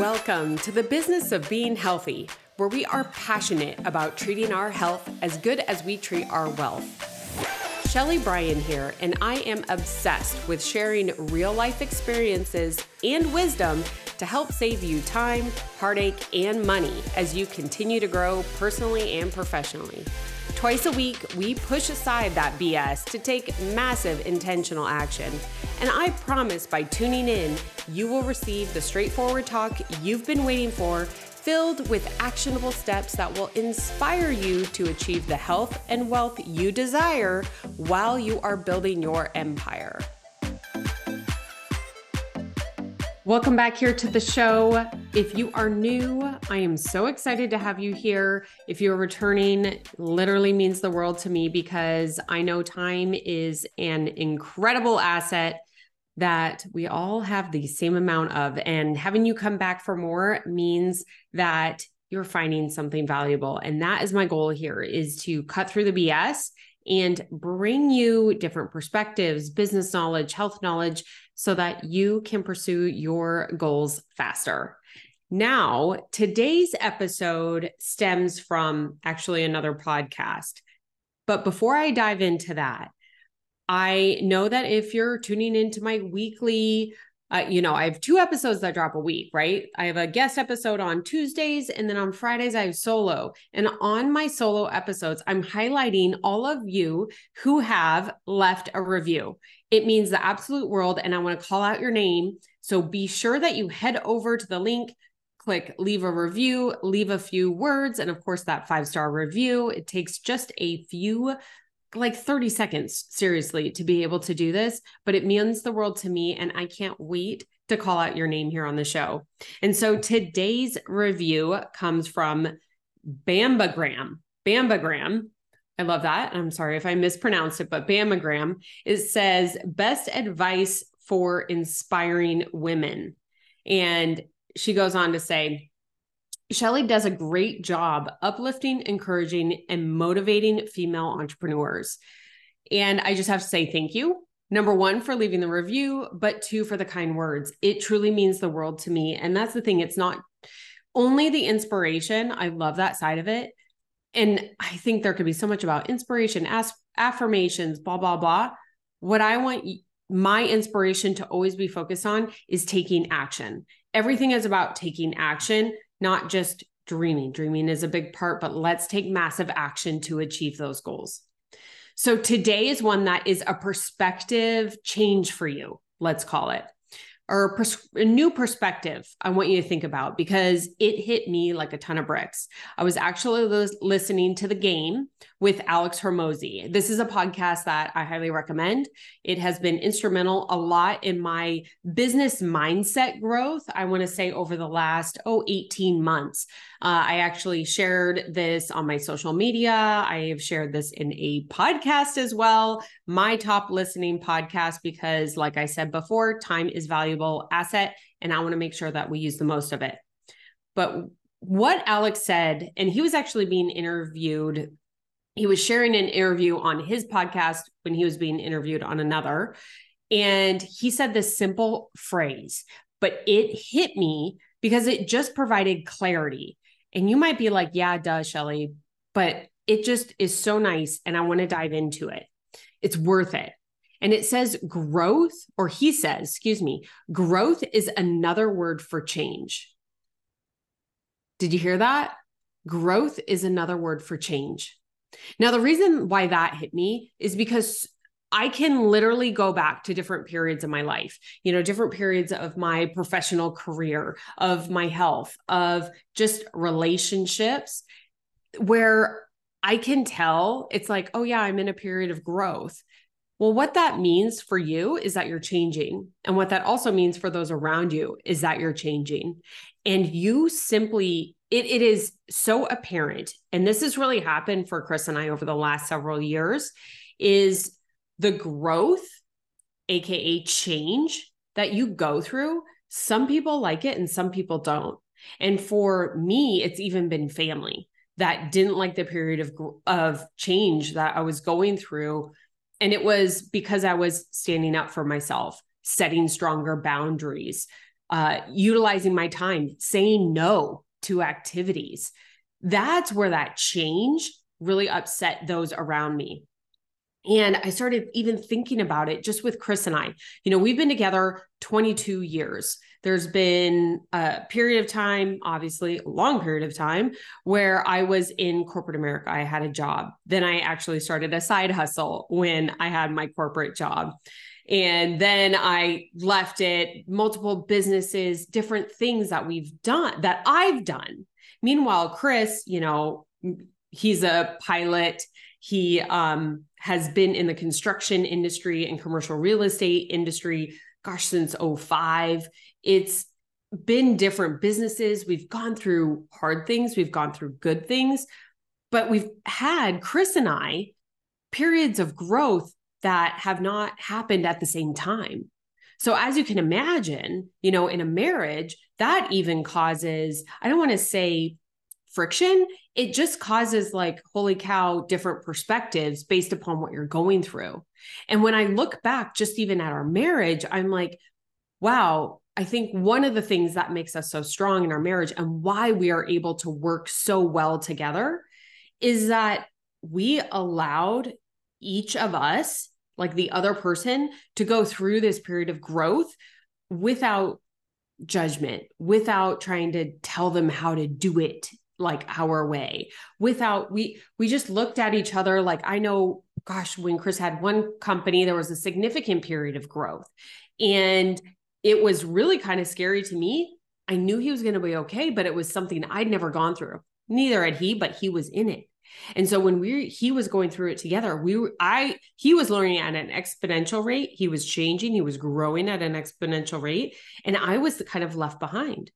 Welcome to the business of being healthy, where we are passionate about treating our health as good as we treat our wealth. Shelly Brien here, and I am obsessed with sharing real life experiences and wisdom to help save you time, heartache, and money as you continue to grow personally and professionally. Twice a week, we push aside that BS to take massive intentional action. And I promise by tuning in, you will receive the straightforward talk you've been waiting for, filled with actionable steps that will inspire you to achieve the health and wealth you desire while you are building your empire. Welcome back here to the show. If you are new, I am so excited to have you here. If you're returning, literally means the world to me because I know time is an incredible asset that we all have the same amount of. And having you come back for more means that you're finding something valuable. And that is my goal here is to cut through the BS and bring you different perspectives, business knowledge, health knowledge, so that you can pursue your goals faster. Now, today's episode stems from actually another podcast. But before I dive into that, I know that if you're tuning into my weekly uh, you know, I have two episodes that drop a week, right? I have a guest episode on Tuesdays, and then on Fridays, I have solo. And on my solo episodes, I'm highlighting all of you who have left a review. It means the absolute world, and I want to call out your name. So be sure that you head over to the link, click leave a review, leave a few words, and of course, that five star review. It takes just a few like 30 seconds, seriously, to be able to do this, but it means the world to me. And I can't wait to call out your name here on the show. And so today's review comes from Bambagram. Bambagram. I love that. I'm sorry if I mispronounced it, but Bambagram. It says best advice for inspiring women. And she goes on to say, Shelly does a great job uplifting, encouraging, and motivating female entrepreneurs. And I just have to say thank you. Number one, for leaving the review, but two, for the kind words. It truly means the world to me. And that's the thing, it's not only the inspiration. I love that side of it. And I think there could be so much about inspiration, as affirmations, blah, blah, blah. What I want my inspiration to always be focused on is taking action. Everything is about taking action not just dreaming. Dreaming is a big part, but let's take massive action to achieve those goals. So today is one that is a perspective change for you, let's call it or pers- a new perspective I want you to think about because it hit me like a ton of bricks. I was actually listening to the game with Alex Hormozi. This is a podcast that I highly recommend. It has been instrumental a lot in my business mindset growth. I want to say over the last, oh, 18 months. Uh, I actually shared this on my social media. I have shared this in a podcast as well, my top listening podcast, because, like I said before, time is valuable asset, and I want to make sure that we use the most of it. But what Alex said, and he was actually being interviewed. He was sharing an interview on his podcast when he was being interviewed on another. And he said this simple phrase, but it hit me because it just provided clarity. And you might be like, yeah, duh, Shelly, but it just is so nice. And I want to dive into it. It's worth it. And it says growth, or he says, excuse me, growth is another word for change. Did you hear that? Growth is another word for change. Now, the reason why that hit me is because I can literally go back to different periods of my life, you know, different periods of my professional career, of my health, of just relationships where I can tell it's like, oh, yeah, I'm in a period of growth. Well, what that means for you is that you're changing. And what that also means for those around you is that you're changing. And you simply, it, it is so apparent. And this has really happened for Chris and I over the last several years is the growth, AKA change that you go through, some people like it and some people don't. And for me, it's even been family that didn't like the period of, of change that I was going through. And it was because I was standing up for myself, setting stronger boundaries, uh, utilizing my time, saying no to activities. That's where that change really upset those around me. And I started even thinking about it just with Chris and I. You know, we've been together 22 years. There's been a period of time, obviously, a long period of time, where I was in corporate America. I had a job. Then I actually started a side hustle when I had my corporate job. And then I left it, multiple businesses, different things that we've done, that I've done. Meanwhile, Chris, you know, he's a pilot. He um, has been in the construction industry and commercial real estate industry, gosh, since 05. It's been different businesses. We've gone through hard things, we've gone through good things, but we've had Chris and I periods of growth that have not happened at the same time. So, as you can imagine, you know, in a marriage, that even causes, I don't want to say friction, it just causes like, holy cow, different perspectives based upon what you're going through. And when I look back, just even at our marriage, I'm like, wow, I think one of the things that makes us so strong in our marriage and why we are able to work so well together is that we allowed each of us, like the other person, to go through this period of growth without judgment, without trying to tell them how to do it like our way without we we just looked at each other like i know gosh when chris had one company there was a significant period of growth. And it was really kind of scary to me. I knew he was going to be okay but it was something i'd never gone through. Neither had he but he was in it and so when we he was going through it together we were i he was learning at an exponential rate he was changing he was growing at an exponential rate and i was kind of left behind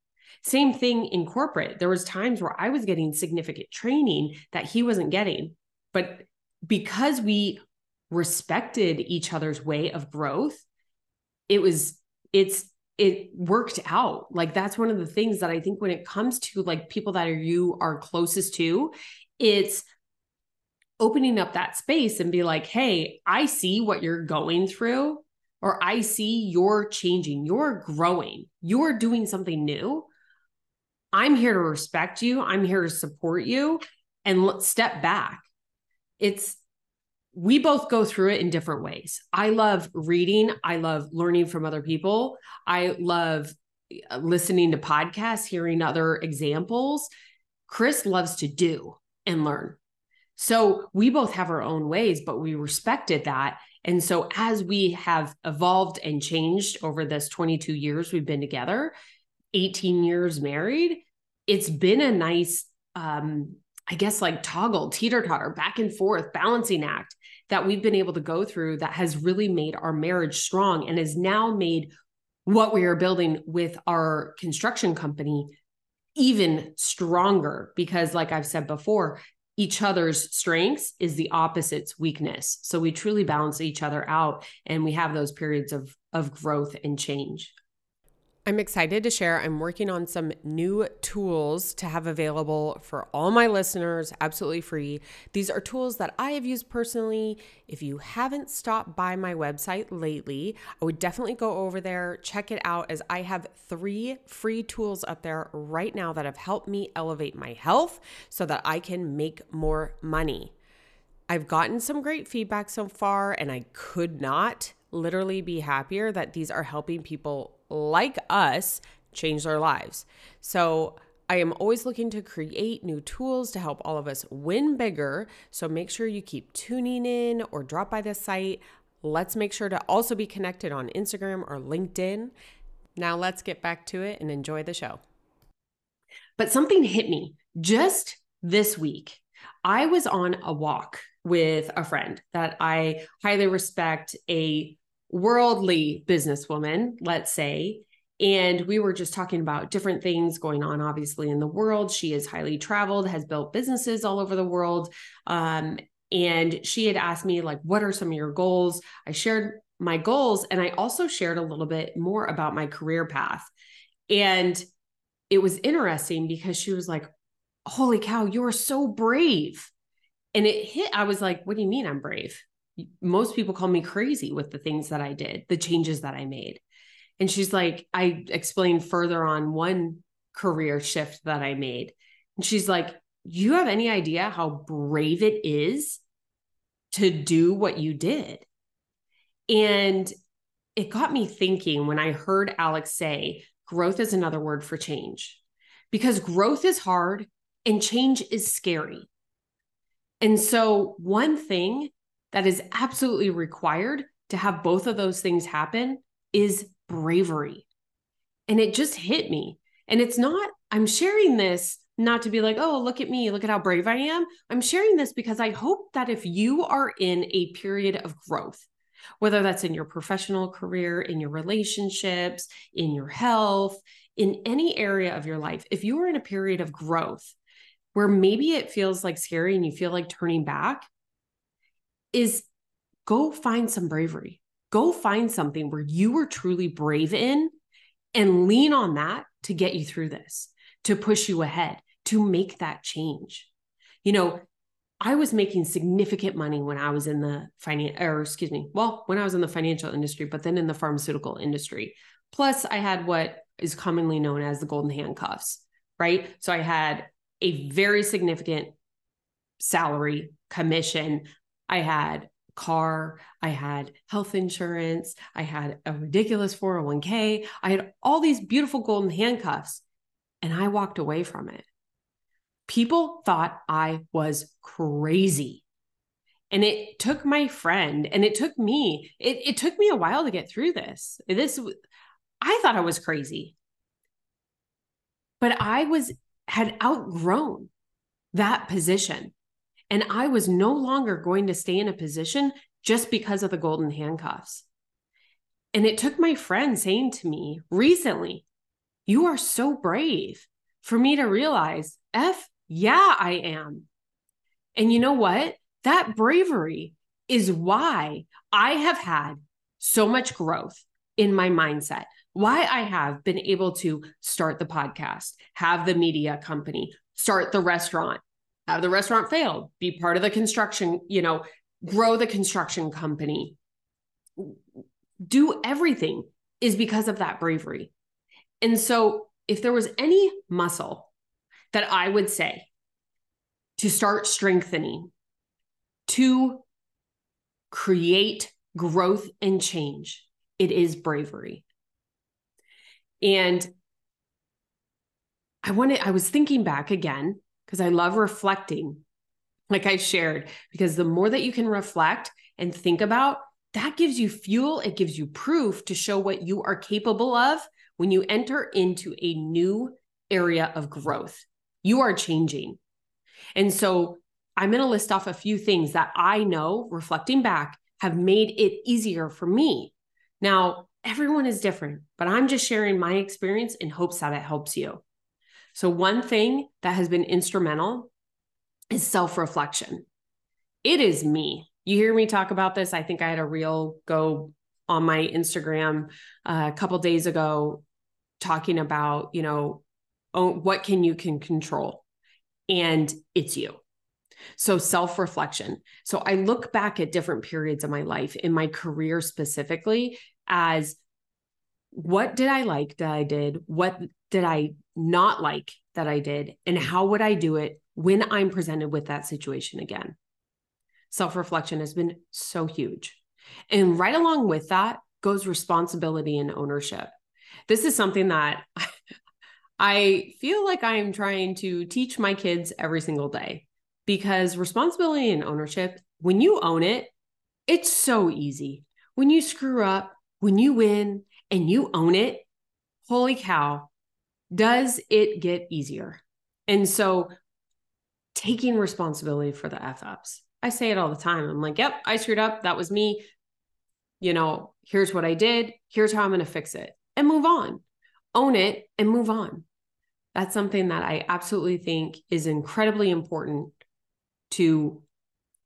same thing in corporate. There was times where I was getting significant training that he wasn't getting. But because we respected each other's way of growth, it was it's it worked out. Like that's one of the things that I think when it comes to like people that are you are closest to, it's opening up that space and be like, "Hey, I see what you're going through." Or I see you're changing, you're growing, you're doing something new I'm here to respect you. I'm here to support you and let's step back. It's, we both go through it in different ways. I love reading. I love learning from other people. I love uh, listening to podcasts, hearing other examples. Chris loves to do and learn. So we both have our own ways, but we respected that. And so as we have evolved and changed over this 22 years we've been together, 18 years married, it's been a nice um i guess like toggle teeter totter back and forth balancing act that we've been able to go through that has really made our marriage strong and has now made what we are building with our construction company even stronger because like i've said before each other's strengths is the opposite's weakness. So we truly balance each other out and we have those periods of of growth and change I'm excited to share. I'm working on some new tools to have available for all my listeners, absolutely free. These are tools that I have used personally. If you haven't stopped by my website lately, I would definitely go over there, check it out, as I have three free tools up there right now that have helped me elevate my health so that I can make more money. I've gotten some great feedback so far, and I could not literally be happier that these are helping people like us change their lives. So I am always looking to create new tools to help all of us win bigger. So make sure you keep tuning in or drop by the site. Let's make sure to also be connected on Instagram or LinkedIn. Now let's get back to it and enjoy the show. But something hit me just this week. I was on a walk with a friend that I highly respect, a worldly businesswoman, let's say. And we were just talking about different things going on, obviously, in the world. She is highly traveled, has built businesses all over the world. Um, and she had asked me, like, what are some of your goals? I shared my goals and I also shared a little bit more about my career path. And it was interesting because she was like, Holy cow, you are so brave. And it hit, I was like, What do you mean I'm brave? Most people call me crazy with the things that I did, the changes that I made. And she's like, I explained further on one career shift that I made. And she's like, You have any idea how brave it is to do what you did? And it got me thinking when I heard Alex say, growth is another word for change, because growth is hard and change is scary. And so, one thing that is absolutely required to have both of those things happen is bravery. And it just hit me. And it's not, I'm sharing this not to be like, oh, look at me, look at how brave I am. I'm sharing this because I hope that if you are in a period of growth, whether that's in your professional career, in your relationships, in your health, in any area of your life, if you are in a period of growth where maybe it feels like scary and you feel like turning back, is go find some bravery. Go find something where you were truly brave in and lean on that to get you through this, to push you ahead, to make that change. You know, I was making significant money when I was in the finance, or excuse me, well, when I was in the financial industry, but then in the pharmaceutical industry. Plus, I had what is commonly known as the golden handcuffs, right? So I had a very significant salary, commission. I had car, I had health insurance, I had a ridiculous 401k, I had all these beautiful golden handcuffs, and I walked away from it. People thought I was crazy. And it took my friend and it took me, it, it took me a while to get through this. This, I thought I was crazy. But I was, had outgrown that position. And I was no longer going to stay in a position just because of the golden handcuffs. And it took my friend saying to me recently, You are so brave for me to realize, F, yeah, I am. And you know what? That bravery is why I have had so much growth in my mindset, why I have been able to start the podcast, have the media company, start the restaurant, have the restaurant failed, be part of the construction, you know, grow the construction company, do everything is because of that bravery. And so, if there was any muscle that I would say to start strengthening, to create growth and change, it is bravery. And I wanted, I was thinking back again because I love reflecting, like I shared, because the more that you can reflect and think about, that gives you fuel, it gives you proof to show what you are capable of when you enter into a new area of growth. You are changing. And so I'm going to list off a few things that I know, reflecting back, have made it easier for me. Now, everyone is different, but I'm just sharing my experience in hopes that it helps you. So, one thing that has been instrumental is self reflection. It is me. You hear me talk about this. I think I had a real go on my Instagram uh, a couple days ago talking about, you know, oh, what can you can control? And it's you. So, self reflection. So, I look back at different periods of my life in my career specifically as what did I like that I did? What did I not like that I did? And mm. how would I do it when I'm presented with that situation again? Self reflection has been so huge. And right along with that goes responsibility and ownership. This is something that I feel like I am trying to teach my kids every single day because responsibility and ownership, when you own it, it's so easy. When you screw up, when you win and you own it, holy cow, does it get easier? And so taking responsibility for the F ups. I say it all the time. I'm like, yep, I screwed up. That was me. You know, here's what I did. Here's how I'm going to fix it and move on. Own it and move on. That's something that I absolutely think is incredibly important to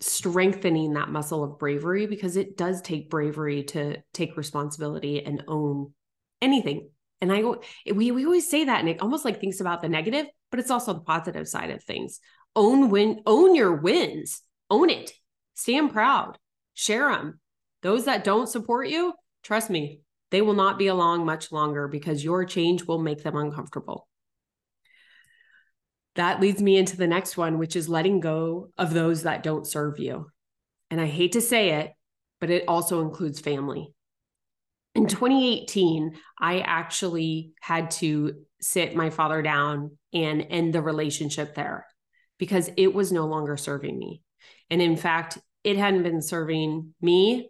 strengthening that muscle of bravery because it does take bravery to take responsibility and own anything and I eh, we, we always say that, and it almost like thinks about the negative, but it's also the positive side of things. Own win, own your wins, own it, stand proud, share them. Those that don't support you, trust me, they will not be along much longer because your change will make them uncomfortable. That leads me into the next one, which is letting go of those that don't serve you. And I hate to say it, but it also includes family. In 2018, I actually had to sit my father down and end the relationship there because it was no longer serving me. And in fact, it hadn't been serving me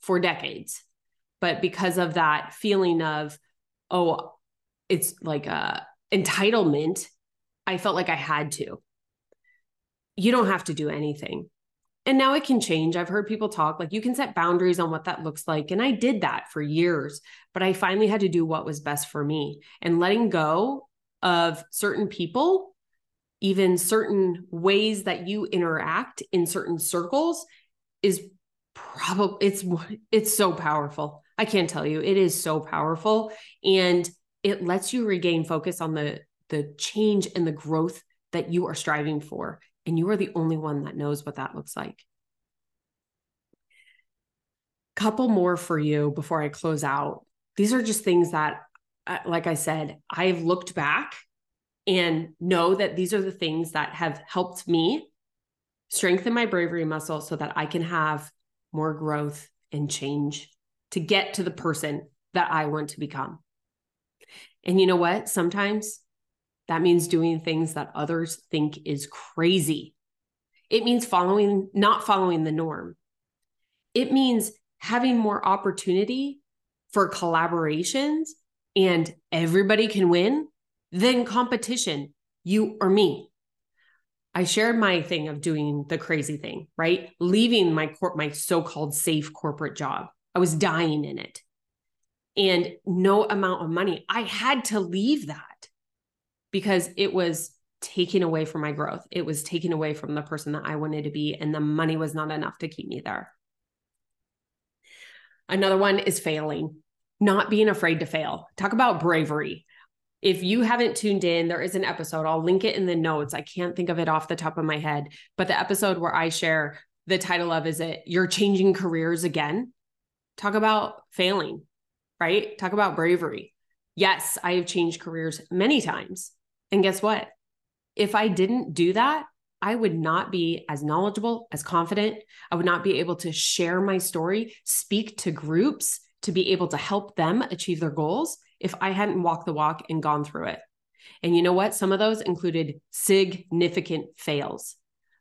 for decades. But because of that feeling of, oh, it's like a entitlement, I felt like I had to. You don't have to do anything. And now it can change. I've heard people talk like you can set boundaries on what that looks like. And I did that for years, but I finally had to do what was best for me. And letting go of certain people, even certain ways that you interact in certain circles is probably it's it's so powerful. I can't tell you. It is so powerful and it lets you regain focus on the the change and the growth that you are striving for and you are the only one that knows what that looks like. Couple more for you before I close out. These are just things that uh, like I said, I've looked back and know that these are the things that have helped me strengthen my bravery muscle so that I can have more growth and change to get to the person that I want to become. And you know what? Sometimes that means doing things that others think is crazy. It means following, not following the norm. It means having more opportunity for collaborations and everybody can win than competition, you or me. I shared my thing of doing the crazy thing, right? Leaving my corp my so-called safe corporate job. I was dying in it. And no amount of money. I had to leave that because it was taken away from my growth. It was taken away from the person that I wanted to be and the money was not enough to keep me there. Another one is failing. Not being afraid to fail. Talk about bravery. If you haven't tuned in, there is an episode. I'll link it in the notes. I can't think of it off the top of my head, but the episode where I share the title of is it You're Changing Careers Again? Talk about failing, right? Talk about bravery. Yes, I have changed careers many times. And guess what? If I didn't do that, I would not be as knowledgeable, as confident. I would not be able to share my story, speak to groups to be able to help them achieve their goals if I hadn't walked the walk and gone through it. And you know what? Some of those included significant fails,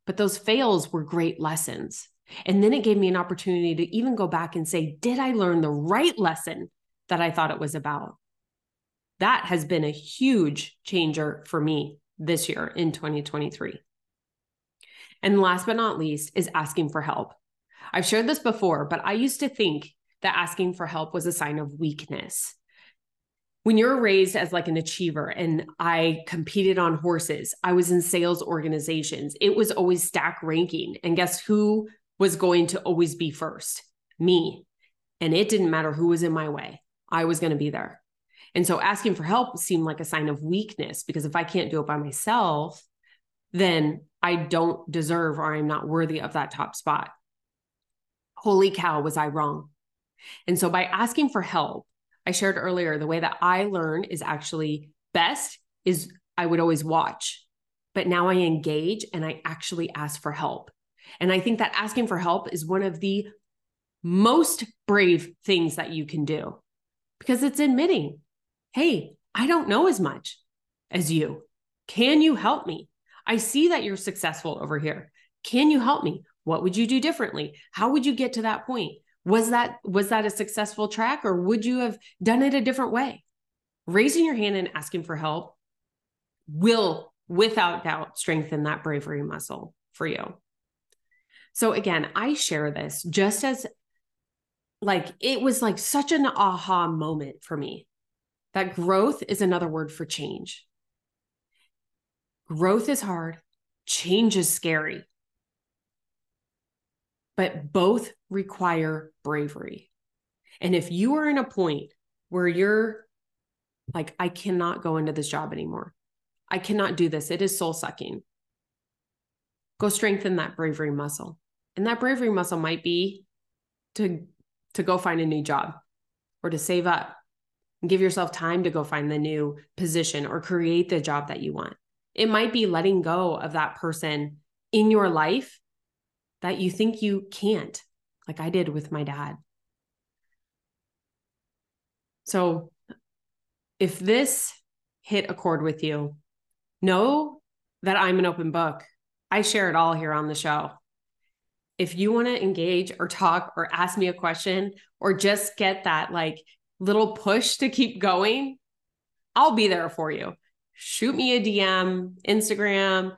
but those fails were great lessons. And then it gave me an opportunity to even go back and say, did I learn the right lesson that I thought it was about? That has been a huge changer for me this year in 2023. And last but not least is asking for help. I've shared this before, but I used to think that asking for help was a sign of weakness when you're raised as like an achiever and I competed on horses, I was in sales organizations. It was always stack ranking. And guess who was going to always be first? Me. And it didn't matter who was in my way. I was going to be there. And so asking for help seemed like a sign of weakness because if I can't do it by myself, then I don't deserve or I'm not worthy of that top spot. Holy cow, was I wrong? And so by asking for help, I shared earlier, the way that I learn is actually best is I would always watch, but now I engage and I actually ask for help. And I think that asking for help is one of the most brave things that you can do because it's admitting, hey, I don't know as much as you. Can you help me? I see that you're successful over here. Can you help me? What would you do differently? How would you get to that point? was that was that a successful track or would you have done it a different way raising your hand and asking for help will without doubt strengthen that bravery muscle for you so again i share this just as like it was like such an aha moment for me that growth is another word for change growth is hard change is scary but both require bravery. And if you are in a point where you're like, I cannot go into this job anymore, I cannot do this, it is soul sucking, go strengthen that bravery muscle. And that bravery muscle might be to, to go find a new job. or to save up give yourself time to go find the new position or create the job that you want. It might be letting go of that person in your life that you think you can't, like I did with my dad. So, if this hit a chord with you, know that I'm an open book. I share it all here on the show. If you want to engage or talk or ask me a question or just get that like little push to keep going, I'll be there for you. Shoot me a DM, Instagram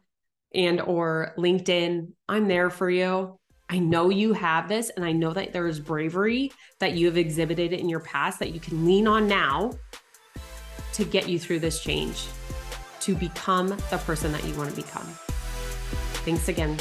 and or LinkedIn. I'm there for you. I know you have this and I know that there is bravery that you have exhibited in your past that you can lean on now to get you through this change, to become the person that you want to become. Thanks again